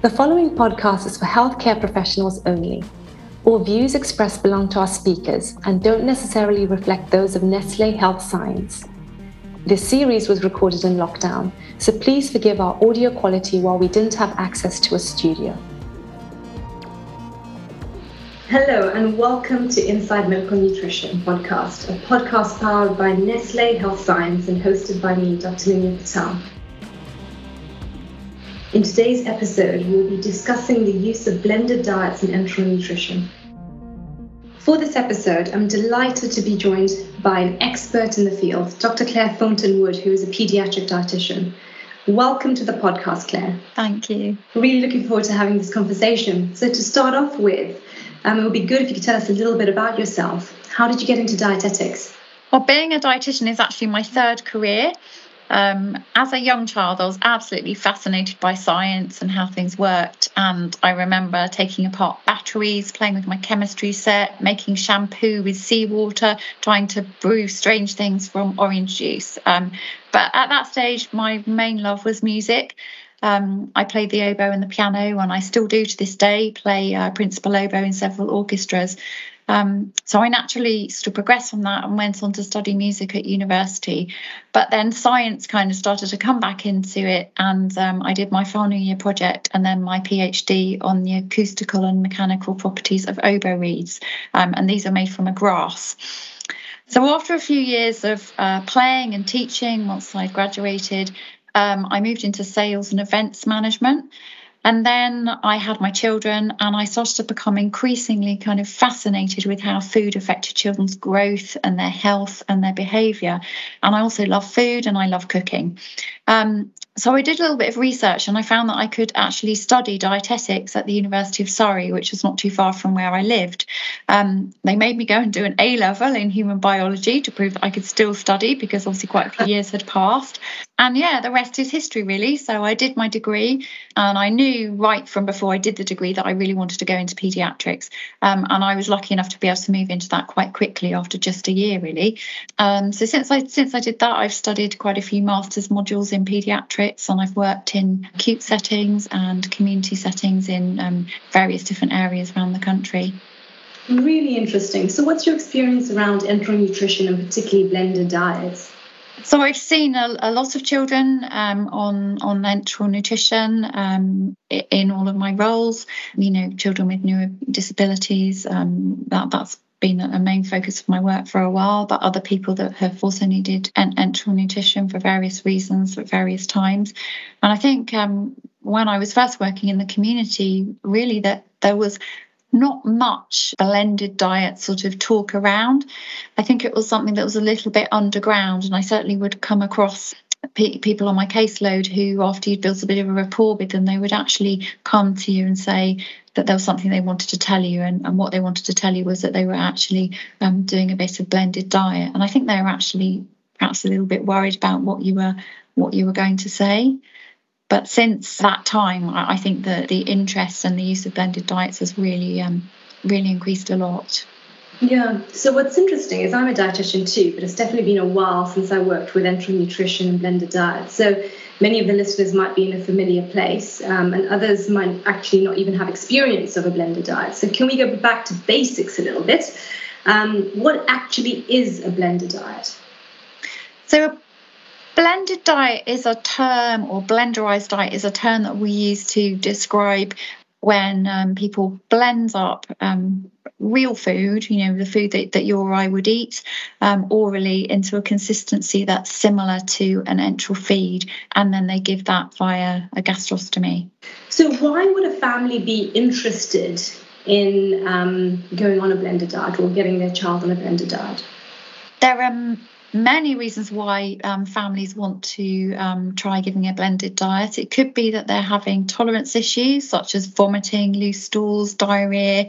The following podcast is for healthcare professionals only. All views expressed belong to our speakers and don't necessarily reflect those of Nestle Health Science. This series was recorded in lockdown, so please forgive our audio quality while we didn't have access to a studio. Hello, and welcome to Inside Medical Nutrition podcast, a podcast powered by Nestle Health Science and hosted by me, Dr. Nina Patel. In today's episode, we will be discussing the use of blended diets in enteral nutrition. For this episode, I'm delighted to be joined by an expert in the field, Dr. Claire Thornton Wood, who is a pediatric dietitian. Welcome to the podcast, Claire. Thank you. Really looking forward to having this conversation. So, to start off with, um, it would be good if you could tell us a little bit about yourself. How did you get into dietetics? Well, being a dietitian is actually my third career. Um, as a young child, I was absolutely fascinated by science and how things worked. And I remember taking apart batteries, playing with my chemistry set, making shampoo with seawater, trying to brew strange things from orange juice. Um, but at that stage, my main love was music. Um, I played the oboe and the piano, and I still do to this day play uh, principal oboe in several orchestras. Um, so I naturally sort of progressed from that and went on to study music at university. But then science kind of started to come back into it, and um, I did my final year project and then my PhD on the acoustical and mechanical properties of oboe reeds. Um, and these are made from a grass. So after a few years of uh, playing and teaching, once I graduated, um, I moved into sales and events management. And then I had my children, and I started to become increasingly kind of fascinated with how food affected children's growth and their health and their behavior. And I also love food and I love cooking. Um, so I did a little bit of research and I found that I could actually study dietetics at the University of Surrey, which is not too far from where I lived. Um, they made me go and do an A level in human biology to prove that I could still study because obviously quite a few years had passed. And yeah, the rest is history, really. So I did my degree, and I knew right from before I did the degree that I really wanted to go into pediatrics. Um, and I was lucky enough to be able to move into that quite quickly after just a year, really. Um, so since I since I did that, I've studied quite a few masters modules in pediatrics, and I've worked in acute settings and community settings in um, various different areas around the country. Really interesting. So, what's your experience around enteral nutrition and particularly blended diets? So I've seen a, a lot of children um, on on enteral nutrition um, in all of my roles. You know, children with neuro disabilities. Um, that that's been a main focus of my work for a while, but other people that have also needed enteral nutrition for various reasons at various times. And I think um, when I was first working in the community, really that there was not much blended diet sort of talk around. I think it was something that was a little bit underground, and I certainly would come across people on my caseload who, after you'd built a bit of a rapport with them, they would actually come to you and say that there was something they wanted to tell you, and, and what they wanted to tell you was that they were actually um, doing a bit of blended diet. And I think they were actually perhaps a little bit worried about what you were what you were going to say. But since that time, I think that the interest and the use of blended diets has really, um, really increased a lot. Yeah. So what's interesting is I'm a dietitian too, but it's definitely been a while since I worked with enteral nutrition and blended diets. So many of the listeners might be in a familiar place, um, and others might actually not even have experience of a blended diet. So can we go back to basics a little bit? Um, what actually is a blended diet? So blended diet is a term, or blenderized diet is a term that we use to describe when um, people blend up um, real food, you know, the food that, that you or I would eat um, orally into a consistency that's similar to an enteral feed, and then they give that via a gastrostomy. So, why would a family be interested in um, going on a blended diet or getting their child on a blended diet? There are many reasons why um, families want to um, try giving a blended diet. It could be that they're having tolerance issues such as vomiting, loose stools, diarrhea,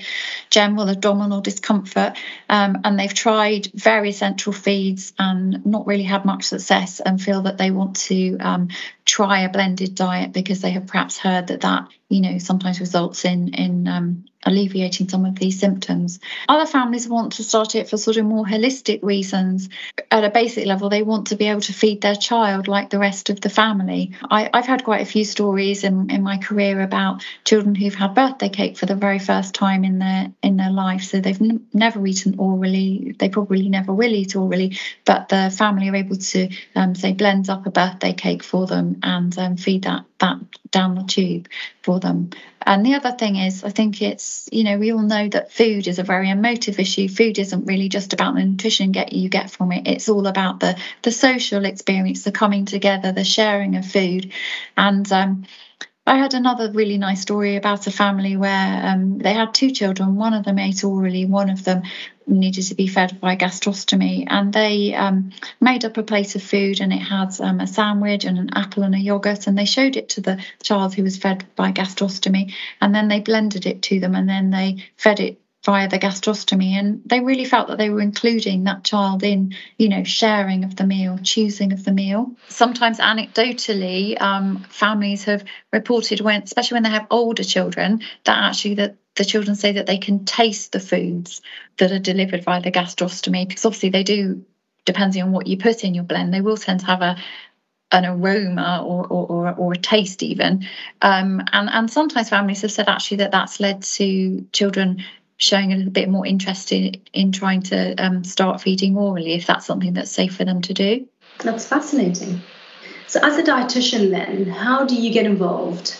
general abdominal discomfort, um, and they've tried various enteral feeds and not really had much success and feel that they want to um, try a blended diet because they have perhaps heard that that you know sometimes results in in um, alleviating some of these symptoms. Other families want to start it for sort of more holistic reasons. At a basic level, they want to be able to feed their child like the rest of the family. I, have had quite a few stories in, in my career about children who've had birthday cake for the very first time in their in their life. So they've n- never eaten orally. They probably never will eat orally, but the family are able to um, say blends up a birthday cake for them and um, feed that that down the tube for them. And the other thing is, I think it's, you know, we all know that food is a very emotive issue. Food isn't really just about the nutrition get you get from it. It's all about the the social experience, the coming together, the sharing of food. And um, I had another really nice story about a family where um, they had two children. One of them ate orally, one of them needed to be fed by gastrostomy. And they um, made up a plate of food and it had um, a sandwich and an apple and a yogurt. And they showed it to the child who was fed by gastrostomy. And then they blended it to them and then they fed it via the gastrostomy and they really felt that they were including that child in you know sharing of the meal choosing of the meal. Sometimes anecdotally um, families have reported when especially when they have older children that actually that the children say that they can taste the foods that are delivered via the gastrostomy because obviously they do depending on what you put in your blend they will tend to have a an aroma or, or, or, or a taste even. Um, and, and sometimes families have said actually that that's led to children showing a little bit more interest in, in trying to um, start feeding orally if that's something that's safe for them to do. That's fascinating. So, as a dietitian, then, how do you get involved?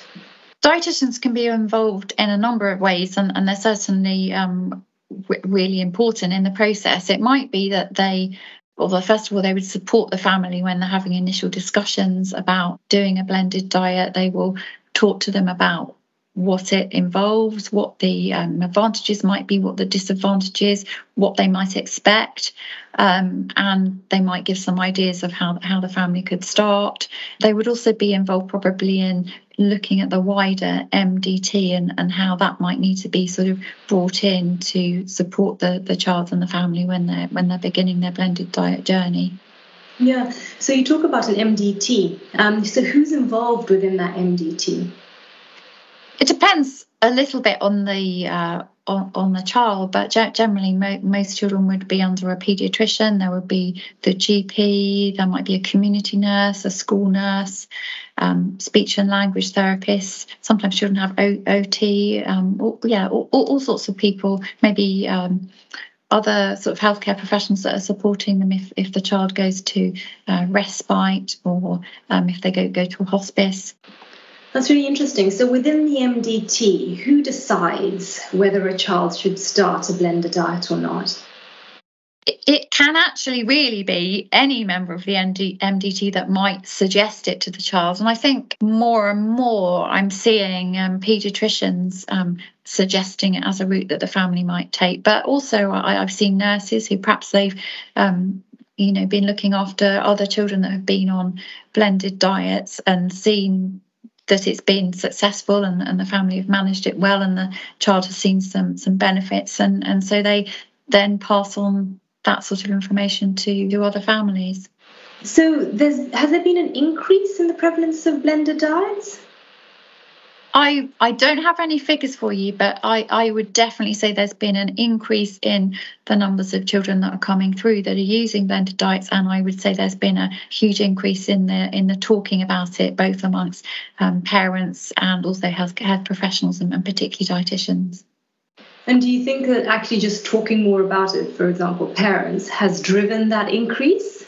Dietitians can be involved in a number of ways, and, and they're certainly um, w- really important in the process. It might be that they well, first of all, they would support the family when they're having initial discussions about doing a blended diet. They will talk to them about what it involves, what the um, advantages might be, what the disadvantages, what they might expect, um, and they might give some ideas of how, how the family could start. They would also be involved probably in looking at the wider MDT and, and how that might need to be sort of brought in to support the, the child and the family when they're when they're beginning their blended diet journey. Yeah, so you talk about an MDT. Um, so who's involved within that MDT? It depends a little bit on the uh, on, on, the child, but generally mo- most children would be under a paediatrician. There would be the GP. There might be a community nurse, a school nurse, um, speech and language therapists. Sometimes children have o- OT. Um, all, yeah, all, all, sorts of people. Maybe. Um, other sort of healthcare professionals that are supporting them if, if the child goes to uh, respite or um, if they go, go to a hospice. That's really interesting. So, within the MDT, who decides whether a child should start a blended diet or not? It can actually really be any member of the MDT that might suggest it to the child. And I think more and more I'm seeing um, paediatricians um, suggesting it as a route that the family might take. But also, I, have seen nurses who perhaps they've um, you know been looking after other children that have been on blended diets and seen that it's been successful and, and the family have managed it well and the child has seen some some benefits and and so they then pass on that sort of information to, to other families. So there's has there been an increase in the prevalence of blended diets? I, I don't have any figures for you, but I, I would definitely say there's been an increase in the numbers of children that are coming through that are using blended diets, and I would say there's been a huge increase in the in the talking about it, both amongst um, parents and also health, health professionals and, and particularly dietitians. And do you think that actually just talking more about it, for example, parents, has driven that increase?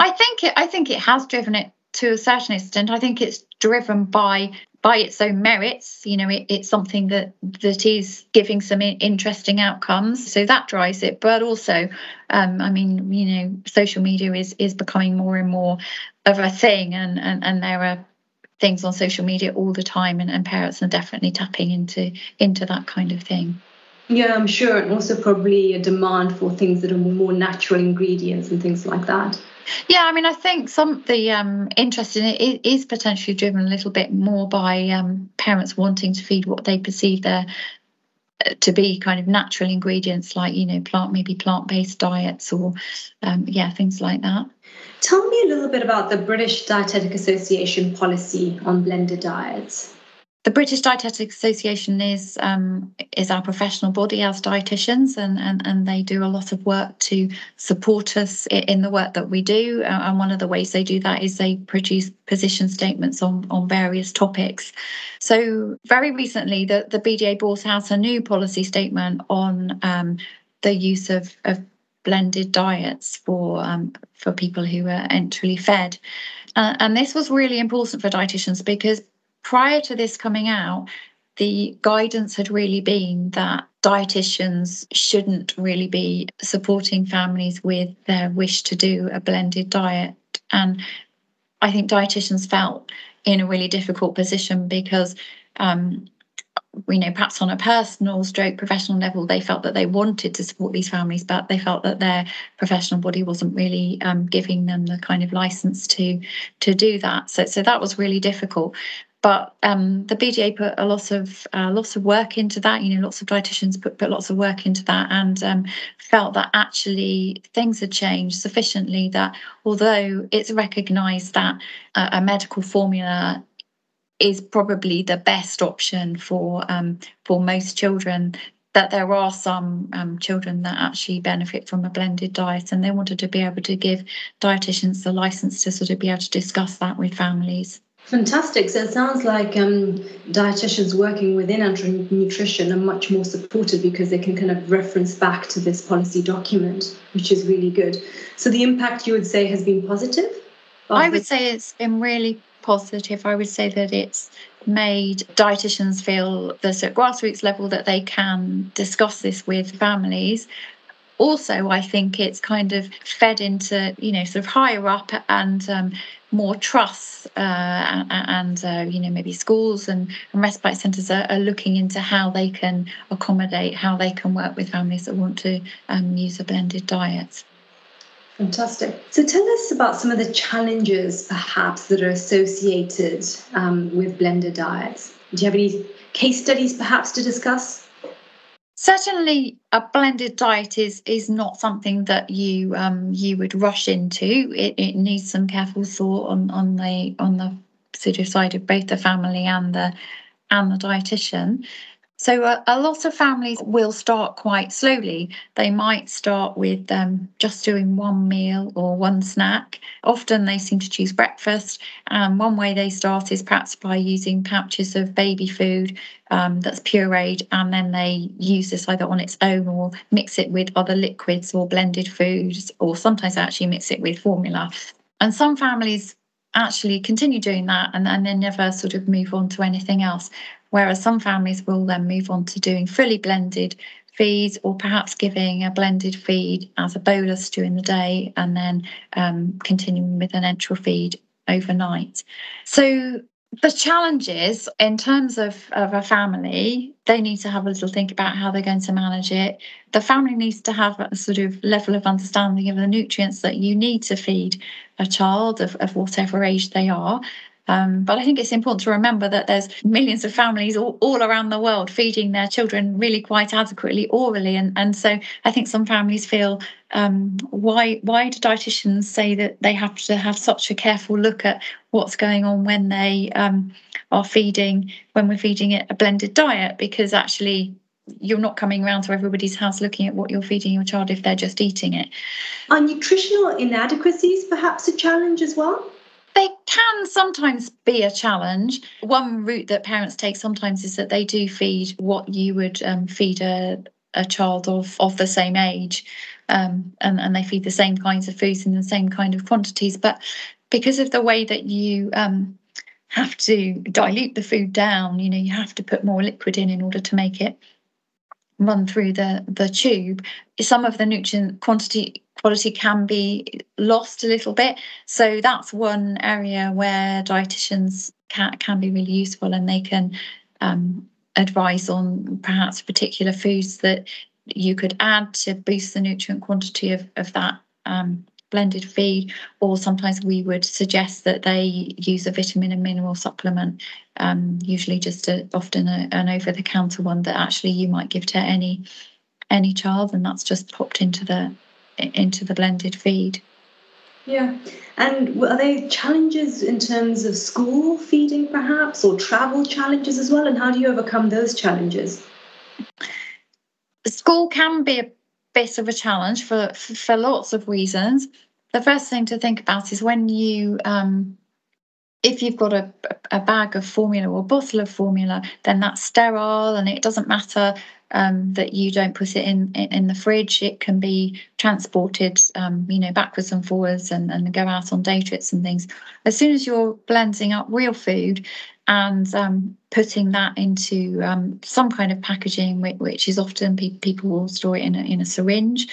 I think it. I think it has driven it to a certain extent. I think it's driven by by its own merits. You know, it, it's something that that is giving some interesting outcomes, so that drives it. But also, um, I mean, you know, social media is is becoming more and more of a thing, and and, and there are things on social media all the time, and, and parents are definitely tapping into into that kind of thing. Yeah, I'm sure, and also probably a demand for things that are more natural ingredients and things like that. Yeah, I mean, I think some the um, interest in it is potentially driven a little bit more by um, parents wanting to feed what they perceive their uh, to be kind of natural ingredients, like you know, plant maybe plant-based diets or um, yeah, things like that. Tell me a little bit about the British Dietetic Association policy on blended diets. The British Dietetic Association is um, is our professional body as dietitians, and, and and they do a lot of work to support us in the work that we do. Uh, and one of the ways they do that is they produce position statements on on various topics. So very recently, the the BDA brought out a new policy statement on um, the use of, of blended diets for um, for people who are enterally fed. Uh, and this was really important for dietitians because prior to this coming out, the guidance had really been that dietitians shouldn't really be supporting families with their wish to do a blended diet. And I think dietitians felt in a really difficult position because um, we know perhaps on a personal stroke professional level they felt that they wanted to support these families but they felt that their professional body wasn't really um, giving them the kind of license to to do that so so that was really difficult but um, the BDA put a lot of uh, lots of work into that. You know, lots of dietitians put put lots of work into that, and um, felt that actually things had changed sufficiently that although it's recognised that uh, a medical formula is probably the best option for um, for most children, that there are some um, children that actually benefit from a blended diet, and they wanted to be able to give dietitians the license to sort of be able to discuss that with families. Fantastic. So it sounds like um, dietitians working within Nutrition are much more supported because they can kind of reference back to this policy document, which is really good. So the impact you would say has been positive? I would say it's been really positive. I would say that it's made dietitians feel that at grassroots level that they can discuss this with families also i think it's kind of fed into you know sort of higher up and um, more trusts uh, and uh, you know maybe schools and, and respite centres are, are, looking into how they can accommodate how they can work with families that want to um, use a blended diet. Fantastic. So tell us about some of the challenges perhaps that are associated um, with blended diets. Do you have any case studies perhaps to discuss certainly a blended diet is is not something that you um, you would rush into. It, it needs some careful thought on on the on the sort of side of both the family and the and the dietitian. So a, a, lot of families will start quite slowly. They might start with um, just doing one meal or one snack. Often they seem to choose breakfast. And one way they start is perhaps by using pouches of baby food um, that's pureed, and then they use this either on its own or mix it with other liquids or blended foods, or sometimes actually mix it with formula. And some families actually continue doing that and, and then never sort of move on to anything else. Whereas some families will then move on to doing fully blended feeds or perhaps giving a blended feed as a bolus during the day and then um, continuing with an enteral feed overnight. So the challenges in terms of, of a family, they need to have a little think about how they're going to manage it. The family needs to have a sort of level of understanding of the nutrients that you need to feed a child of, of whatever age they are. Um, but I think it's important to remember that there's millions of families all, all around the world feeding their children really quite adequately orally, and and so I think some families feel um, why why do dietitians say that they have to have such a careful look at what's going on when they um, are feeding when we're feeding it a blended diet because actually you're not coming around to everybody's house looking at what you're feeding your child if they're just eating it. Are nutritional inadequacies perhaps a challenge as well? They can sometimes be a challenge. One route that parents take sometimes is that they do feed what you would um, feed a, a child of, of the same age. Um, and, and they feed the same kinds of foods in the same kind of quantities. But because of the way that you um, have to dilute the food down, you know, you have to put more liquid in in order to make it run through the the tube some of the nutrient quantity quality can be lost a little bit. So that's one area where dietitians can, can be really useful and they can um, advise on perhaps particular foods that you could add to boost the nutrient quantity of, of that um, blended feed, or sometimes we would suggest that they use a vitamin and mineral supplement, um, usually just a, often a, an over the counter one that actually you might give to any any child, and that's just popped into the into the blended feed. Yeah. And are there challenges in terms of school feeding, perhaps, or travel challenges as well? And how do you overcome those challenges? School can be a bit of a challenge for, for, lots of reasons. The first thing to think about is when you um, if you've got a, a bag of formula or a bottle of formula, then that's sterile and it doesn't matter um, that you don't put it in, in, the fridge. It can be transported, um, you know, backwards and forwards and, and go out on day trips and things. As soon as you're blending up real food and um, putting that into um, some kind of packaging, which, which is often pe- people will store it in a, in a syringe,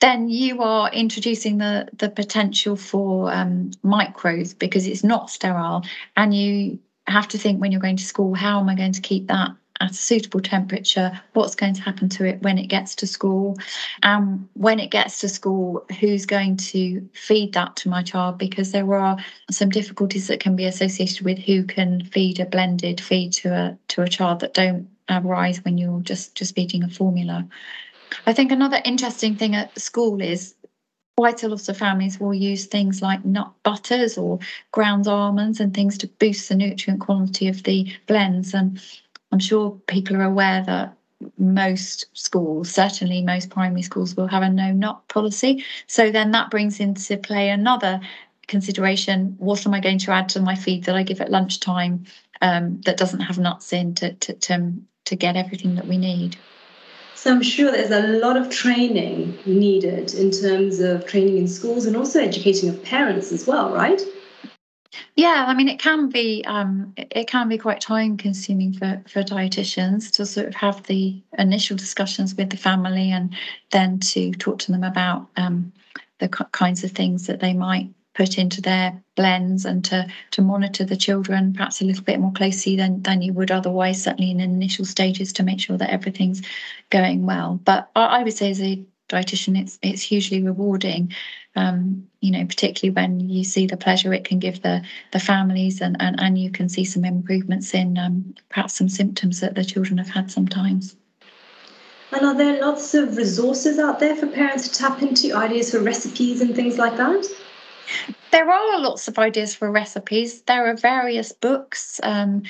then you are introducing the the potential for um, microbes because it's not sterile, and you have to think when you're going to school, how am I going to keep that at a suitable temperature, what's going to happen to it when it gets to school. And when it gets to school, who's going to feed that to my child? Because there are some difficulties that can be associated with who can feed a blended feed to a to a child that don't arise when you're just just feeding a formula. I think another interesting thing at school is quite a lot of families will use things like nut butters or ground almonds and things to boost the nutrient quality of the blends. And I'm sure people are aware that most schools, certainly most primary schools, will have a no nut policy. So then that brings into play another consideration what am I going to add to my feed that I give at lunchtime um, that doesn't have nuts in to, to, to, to get everything that we need? So I'm sure there's a lot of training needed in terms of training in schools and also educating of parents as well, right? Yeah, I mean, it can be um, it can be quite time consuming for for dietitians to sort of have the initial discussions with the family and then to talk to them about um, the kinds of things that they might put into their blends and to to monitor the children perhaps a little bit more closely than than you would otherwise certainly in initial stages to make sure that everything's going well. But I, I would say as a dietitian it's it's hugely rewarding um, you know, particularly when you see the pleasure it can give the the families, and and, and you can see some improvements in um, perhaps some symptoms that the children have had sometimes. And are there lots of resources out there for parents to tap into, ideas for recipes and things like that? There are lots of ideas for recipes. There are various books. Um,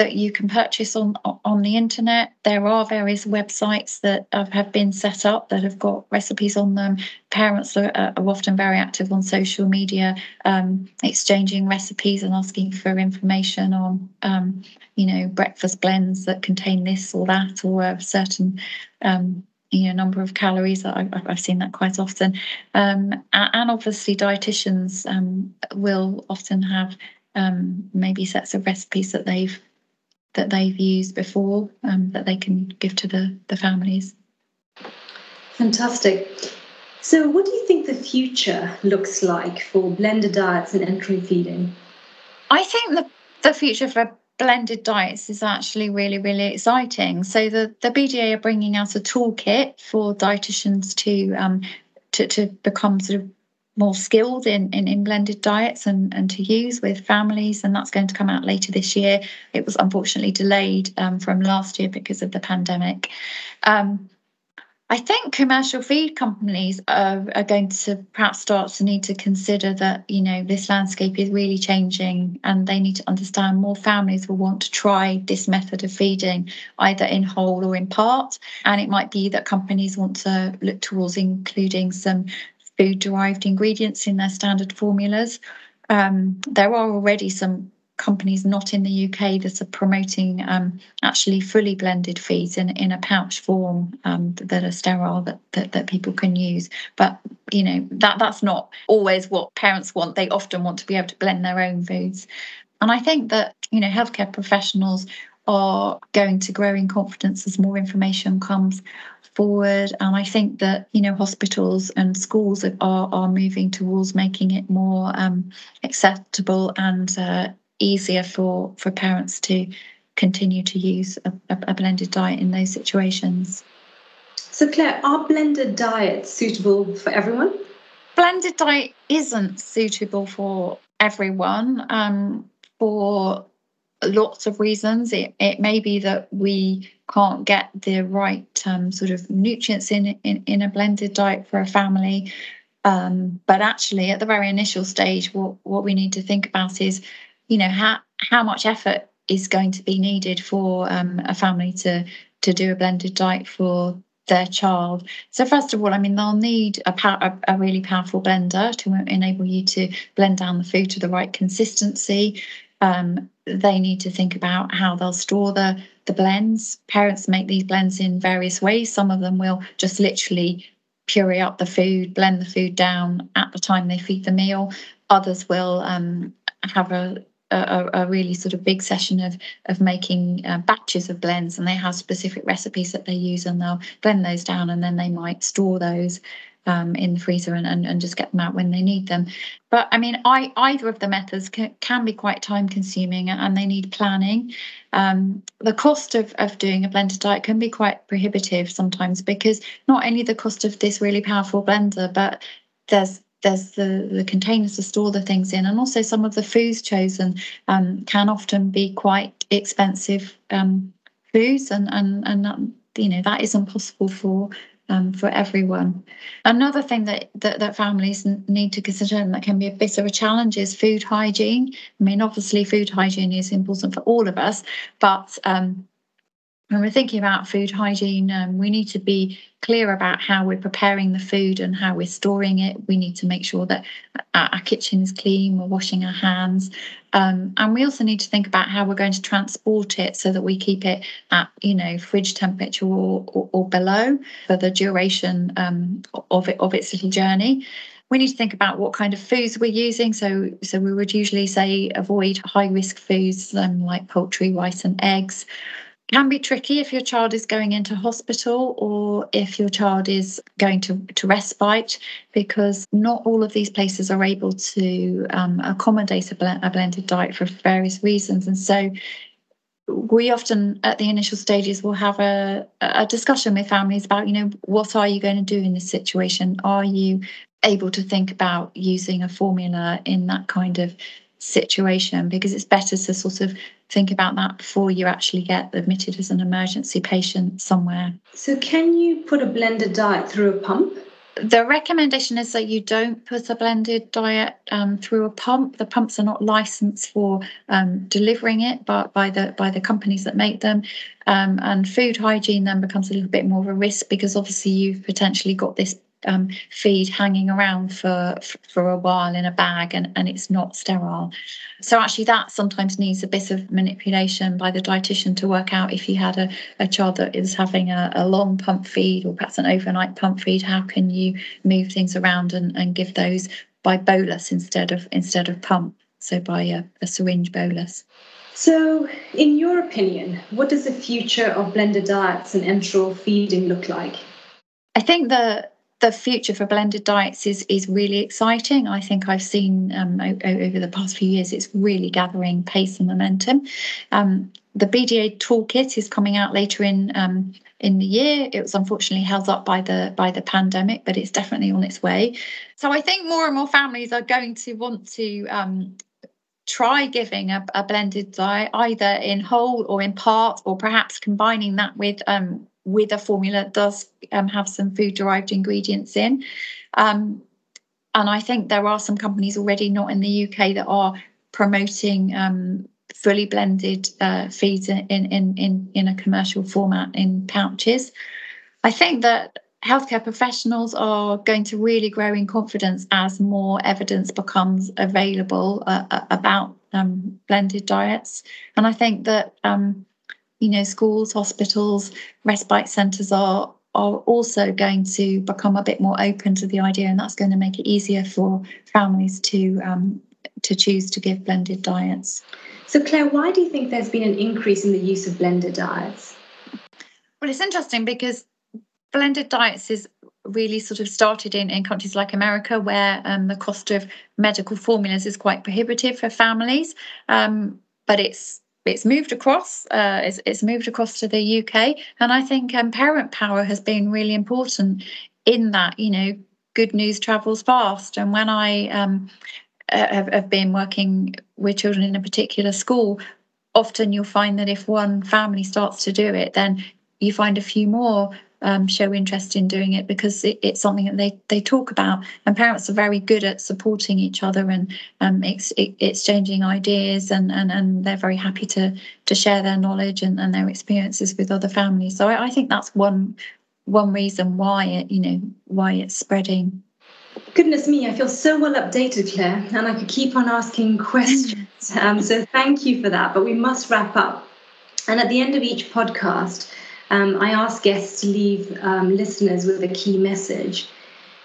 that you can purchase on on the internet. There are various websites that have been set up that have got recipes on them. Parents are, are often very active on social media, um, exchanging recipes and asking for information on, um, you know, breakfast blends that contain this or that or a certain um, you know number of calories I, have seen that quite often um, and obviously dietitians um, will often have um, maybe sets of recipes that they've that they've used before um, that they can give to the, the families. Fantastic. So, what do you think the future looks like for blended diets and enteral feeding? I think the, the future for blended diets is actually really, really exciting. So, the, the BDA are bringing out a toolkit for dietitians to um, to, to become sort of more skilled in, in, in, blended diets and, and to use with families. And that's going to come out later this year. It was unfortunately delayed um, from last year because of the pandemic. Um, I think commercial feed companies are, are, going to perhaps start to need to consider that, you know, this landscape is really changing and they need to understand more families will want to try this method of feeding either in whole or in part. And it might be that companies want to look towards including some food derived ingredients in their standard formulas. Um, there are already some companies not in the UK that are promoting um, actually fully blended feeds in, in a pouch form um, that are sterile that, that, that people can use. But you know that that's not always what parents want. They often want to be able to blend their own foods. And I think that you know healthcare professionals are going to grow in confidence as more information comes forward. And I think that you know hospitals and schools are are moving towards making it more um, acceptable and uh, easier for for parents to continue to use a, a blended diet in those situations. So Claire, are blended diets suitable for everyone? Blended diet isn't suitable for everyone. Um, for lots of reasons. It, it may be that we can't get the right um, sort of nutrients in, in in a blended diet for a family. Um, but actually, at the very initial stage, what, what we need to think about is, you know, how how much effort is going to be needed for um, a family to to do a blended diet for their child. So first of all, I mean, they'll need a, a, a, really powerful blender to enable you to blend down the food to the right consistency. Um, they need to think about how they'll store the the blends. Parents make these blends in various ways. Some of them will just literally puree up the food, blend the food down at the time they feed the meal. Others will um, have a a, a, really sort of big session of of making uh, batches of blends, and they have specific recipes that they use, and they'll blend those down, and then they might store those um, in the freezer and, and, and just get them out when they need them. But I mean, I, either of the methods can, can be quite time consuming and they need planning. Um, the cost of, of doing a blended diet can be quite prohibitive sometimes because not only the cost of this really powerful blender, but there's there's the, the containers to store the things in, and also some of the foods chosen um, can often be quite expensive um, foods, and and and that, you know that isn't possible for um, for everyone. Another thing that, that, that families need to consider and that can be a bit of a challenge is food hygiene. I mean, obviously, food hygiene is important for all of us, but um, when we're thinking about food hygiene, um, we need to be clear about how we're preparing the food and how we're storing it. We need to make sure that our, kitchen is clean, we're washing our hands. Um, and we also need to think about how we're going to transport it so that we keep it at, you know, fridge temperature or, or, or below for the duration um, of it of its little journey we need to think about what kind of foods we're using. So, so we would usually say avoid high risk foods um, like poultry, rice, and eggs can be tricky if your child is going into hospital or if your child is going to, to respite because not all of these places are able to um, accommodate a, a blended diet for various reasons. And so we often at the initial stages will have a, a discussion with families about you know what are you going to do in this situation? Are you able to think about using a formula in that kind of situation because it's better to sort of think about that before you actually get admitted as an emergency patient somewhere. So, can you put a blended diet through a pump? The recommendation is that you don't put a blended diet um, through a pump. The pumps are not licensed for um, delivering it, but by the by the companies that make them. Um, and food hygiene then becomes a little bit more of a risk because obviously you've potentially got this um, feed hanging around for, for a while in a bag and, and it's not sterile. So actually that sometimes needs a bit of manipulation by the dietitian to work out if you had a, a child that is having a, a long pump feed or perhaps an overnight pump feed, how can you move things around and, and give those by bolus instead of instead of pump, so by a, a syringe bolus. So, in your opinion, what does the future of blended diets and enteral feeding look like? I think the the future for blended diets is is really exciting. I think I've seen um, o- over the past few years it's really gathering pace and momentum. Um, the BDA toolkit is coming out later in um, in the year. It was unfortunately held up by the by the pandemic, but it's definitely on its way. So I think more and more families are going to want to um, try giving a, a, blended diet either in whole or in part, or perhaps combining that with um, with a formula that does um, have some food derived ingredients in. Um, and I think there are some companies already not in the UK that are promoting um, fully blended uh, feeds in, in, in, in a commercial format in pouches. I think that healthcare professionals are going to really grow in confidence as more evidence becomes available uh, uh about um, blended diets. And I think that um, you know, schools, hospitals, respite centres are are also going to become a bit more open to the idea, and that's going to make it easier for families to um, to choose to give blended diets. So, Claire, why do you think there's been an increase in the use of blended diets? Well, it's interesting because blended diets is really sort of started in, in countries like America, where um, the cost of medical formulas is quite prohibitive for families. Um, but it's it's moved across. Uh, it's, it's moved across to the UK, and I think um, parent power has been really important in that. You know, good news travels fast, and when I um, have, have been working with children in a particular school, often you'll find that if one family starts to do it, then you find a few more um, show interest in doing it because it, it's something that they they talk about, and parents are very good at supporting each other and um, ex, exchanging ideas, and, and and they're very happy to to share their knowledge and, and their experiences with other families. So I, I think that's one one reason why it you know why it's spreading. Goodness me, I feel so well updated, Claire, and I could keep on asking questions. Um, so thank you for that. But we must wrap up. And at the end of each podcast, um, I ask guests to leave um, listeners with a key message.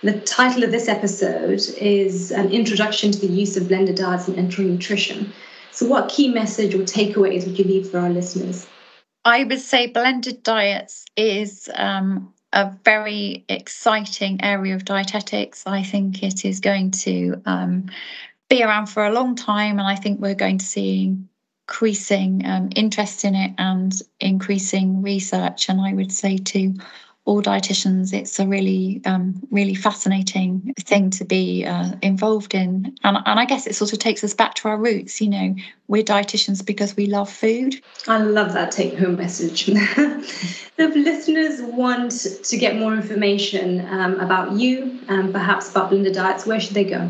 The title of this episode is An Introduction to the Use of Blended Diets in Enteral Nutrition. So, what key message or takeaways would you leave for our listeners? I would say blended diets is um, a very exciting area of dietetics. I think it is going to um, be around for a long time, and I think we're going to see increasing um, interest in it and increasing research. And I would say to all dietitians, it's a really, um, really fascinating thing to be uh, involved in. And, and I guess it sort of takes us back to our roots. You know, we're dietitians because we love food. I love that take home message. if listeners want to get more information um, about you and perhaps about blended diets, where should they go?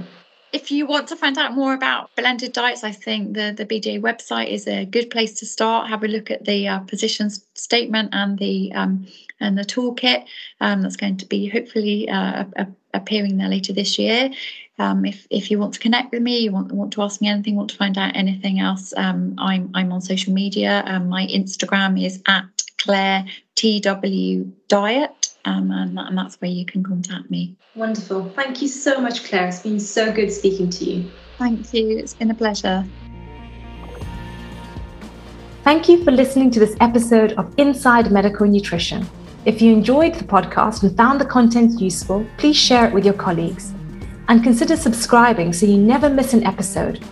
If you want to find out more about blended diets, I think the, the BDA website is a good place to start. Have a look at the uh, position statement and the um, and the toolkit um, that's going to be hopefully uh, appearing there later this year. Um, if if you want to connect with me, you want want to ask me anything, want to find out anything else, um, I'm I'm on social media. Um, my Instagram is at Claire TW Diet um, and, that, and that's where you can contact me. Wonderful. Thank you so much, Claire. It's been so good speaking to you. Thank you. It's been a pleasure. Thank you for listening to this episode of Inside Medical Nutrition. If you enjoyed the podcast and found the content useful, please share it with your colleagues. And consider subscribing so you never miss an episode.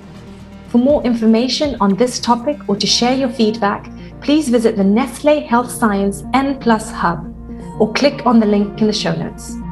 For more information on this topic or to share your feedback, please visit the Nestle Health Science N Plus Hub or click on the link in the show notes.